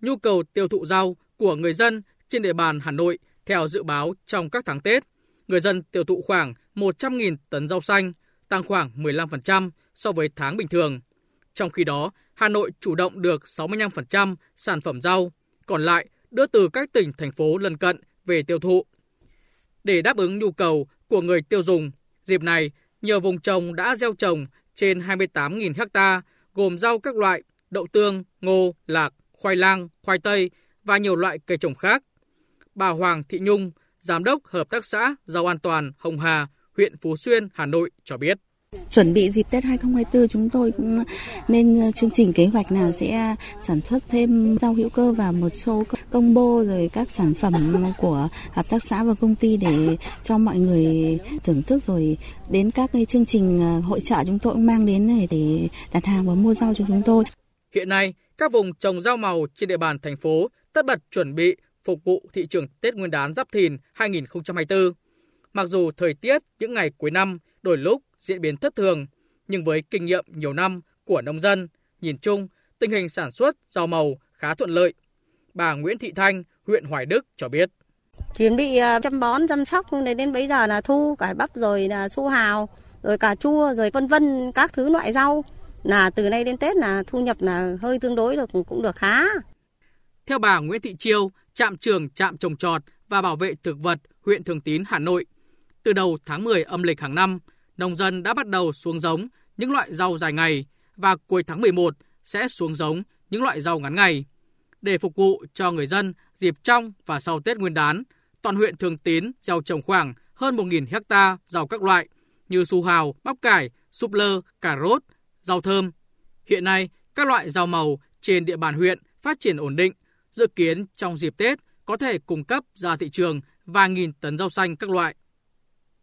nhu cầu tiêu thụ rau của người dân trên địa bàn Hà Nội theo dự báo trong các tháng Tết, người dân tiêu thụ khoảng 100.000 tấn rau xanh, tăng khoảng 15% so với tháng bình thường. Trong khi đó, Hà Nội chủ động được 65% sản phẩm rau, còn lại đưa từ các tỉnh, thành phố lân cận về tiêu thụ. Để đáp ứng nhu cầu của người tiêu dùng, dịp này, nhiều vùng trồng đã gieo trồng trên 28.000 ha gồm rau các loại, đậu tương, ngô, lạc, khoai lang, khoai tây và nhiều loại cây trồng khác. Bà Hoàng Thị Nhung, Giám đốc Hợp tác xã Rau An Toàn Hồng Hà, huyện Phú Xuyên, Hà Nội cho biết. Chuẩn bị dịp Tết 2024 chúng tôi cũng nên chương trình kế hoạch là sẽ sản xuất thêm rau hữu cơ và một số combo rồi các sản phẩm của hợp tác xã và công ty để cho mọi người thưởng thức rồi đến các cái chương trình à, hội trợ chúng tôi cũng mang đến này để đặt hàng và mua rau cho chúng tôi. Hiện nay, các vùng trồng rau màu trên địa bàn thành phố tất bật chuẩn bị phục vụ thị trường Tết Nguyên đán Giáp Thìn 2024. Mặc dù thời tiết những ngày cuối năm đổi lúc diễn biến thất thường, nhưng với kinh nghiệm nhiều năm của nông dân, nhìn chung tình hình sản xuất rau màu khá thuận lợi. Bà Nguyễn Thị Thanh, huyện Hoài Đức cho biết. Chuẩn bị ờ, chăm bón, chăm sóc đến đến bây giờ là thu cải bắp rồi là su hào, rồi cà chua rồi vân vân các thứ loại rau là từ nay đến Tết là thu nhập là hơi tương đối được cũng được khá. Theo bà Nguyễn Thị Chiêu, trạm trường trạm trồng trọt và bảo vệ thực vật huyện Thường Tín Hà Nội, từ đầu tháng 10 âm lịch hàng năm, nông dân đã bắt đầu xuống giống những loại rau dài ngày và cuối tháng 11 sẽ xuống giống những loại rau ngắn ngày. Để phục vụ cho người dân dịp trong và sau Tết Nguyên đán, toàn huyện Thường Tín gieo trồng khoảng hơn 1.000 hecta rau các loại như su hào, bắp cải, súp lơ, cà rốt, rau thơm. Hiện nay, các loại rau màu trên địa bàn huyện phát triển ổn định, dự kiến trong dịp Tết có thể cung cấp ra thị trường vài nghìn tấn rau xanh các loại.